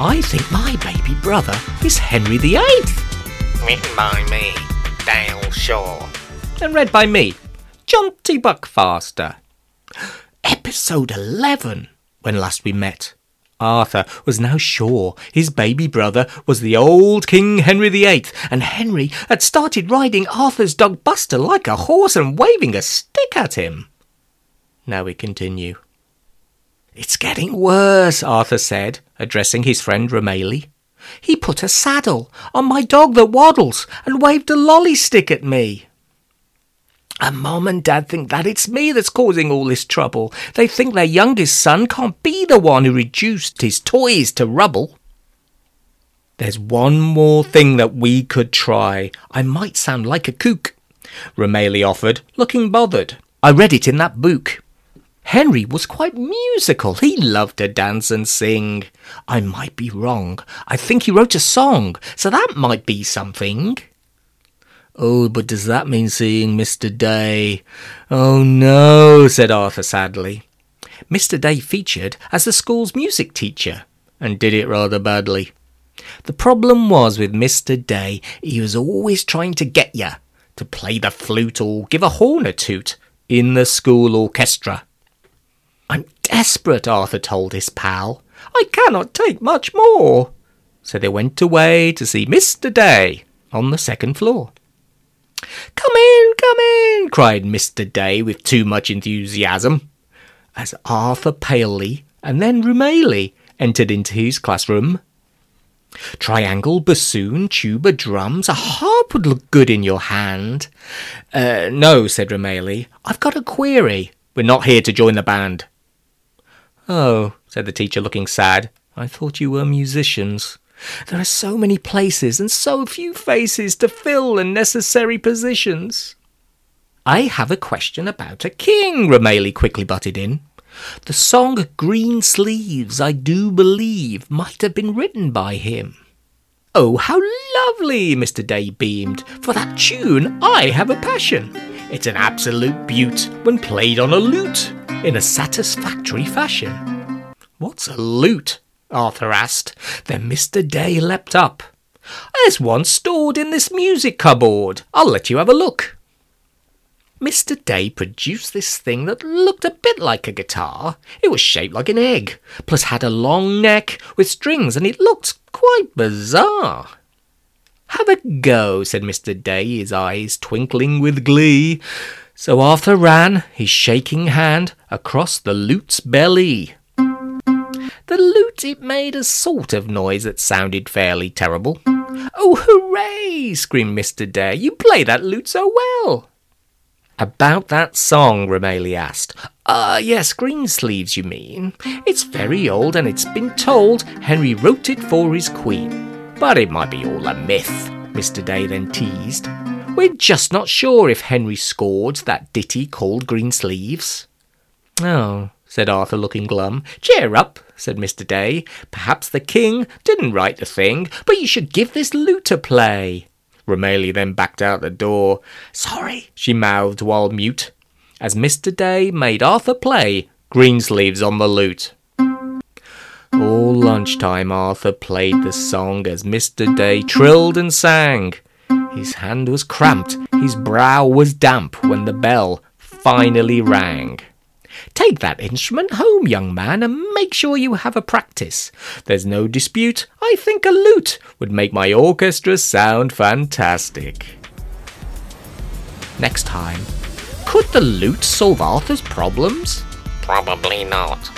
I think my baby brother is Henry VIII. Written by me, Dale Shaw. And read by me, John T. Buckfaster. Episode 11, when last we met. Arthur was now sure his baby brother was the old King Henry VIII, and Henry had started riding Arthur's dog Buster like a horse and waving a stick at him. Now we continue. It's getting worse, Arthur said, addressing his friend Romele. He put a saddle on my dog that waddles and waved a lolly stick at me. And Mom and Dad think that it's me that's causing all this trouble. They think their youngest son can't be the one who reduced his toys to rubble. There's one more thing that we could try. I might sound like a kook, Romele offered, looking bothered. I read it in that book. Henry was quite musical. He loved to dance and sing. I might be wrong. I think he wrote a song, so that might be something. Oh, but does that mean seeing Mr. Day? Oh no, said Arthur sadly. Mr. Day featured as the school's music teacher, and did it rather badly. The problem was with Mr. Day, he was always trying to get you to play the flute or give a horn a toot in the school orchestra. I'm desperate, Arthur told his pal. I cannot take much more. So they went away to see Mr. Day on the second floor. Come in, come in, cried Mr. Day with too much enthusiasm, as Arthur Paley and then Romele entered into his classroom. Triangle, bassoon, tuba, drums, a harp would look good in your hand. Uh, no, said Romele. I've got a query. We're not here to join the band. Oh, said the teacher, looking sad. I thought you were musicians. There are so many places and so few faces to fill in necessary positions. I have a question about a king, Romele quickly butted in. The song Greensleeves, I do believe, might have been written by him. Oh, how lovely, Mr. Day beamed. For that tune, I have a passion. It's an absolute beaut when played on a lute in a satisfactory fashion. What's a lute? Arthur asked. Then Mr. Day leapt up. There's one stored in this music cupboard. I'll let you have a look. Mr. Day produced this thing that looked a bit like a guitar. It was shaped like an egg, plus had a long neck with strings, and it looked quite bizarre. Have a go, said Mr. Day, his eyes twinkling with glee. So Arthur ran, his shaking hand, across the lute's belly. The lute, it made a sort of noise that sounded fairly terrible. Oh, hooray! screamed Mr. Day. You play that lute so well. About that song, Romele asked. Ah, uh, yes, Greensleeves, you mean. It's very old, and it's been told Henry wrote it for his queen. But it might be all a myth, Mr. Day then teased. We're just not sure if Henry scored that ditty called Greensleeves. Oh, said Arthur, looking glum. Cheer up, said Mr. Day. Perhaps the king didn't write the thing, but you should give this lute a play. Romele then backed out the door. Sorry, she mouthed while mute, as Mr. Day made Arthur play Greensleeves on the lute. All lunchtime Arthur played the song as Mr. Day trilled and sang. His hand was cramped, his brow was damp when the bell finally rang. Take that instrument home, young man, and make sure you have a practice. There's no dispute, I think a lute would make my orchestra sound fantastic. Next time, could the lute solve Arthur's problems? Probably not.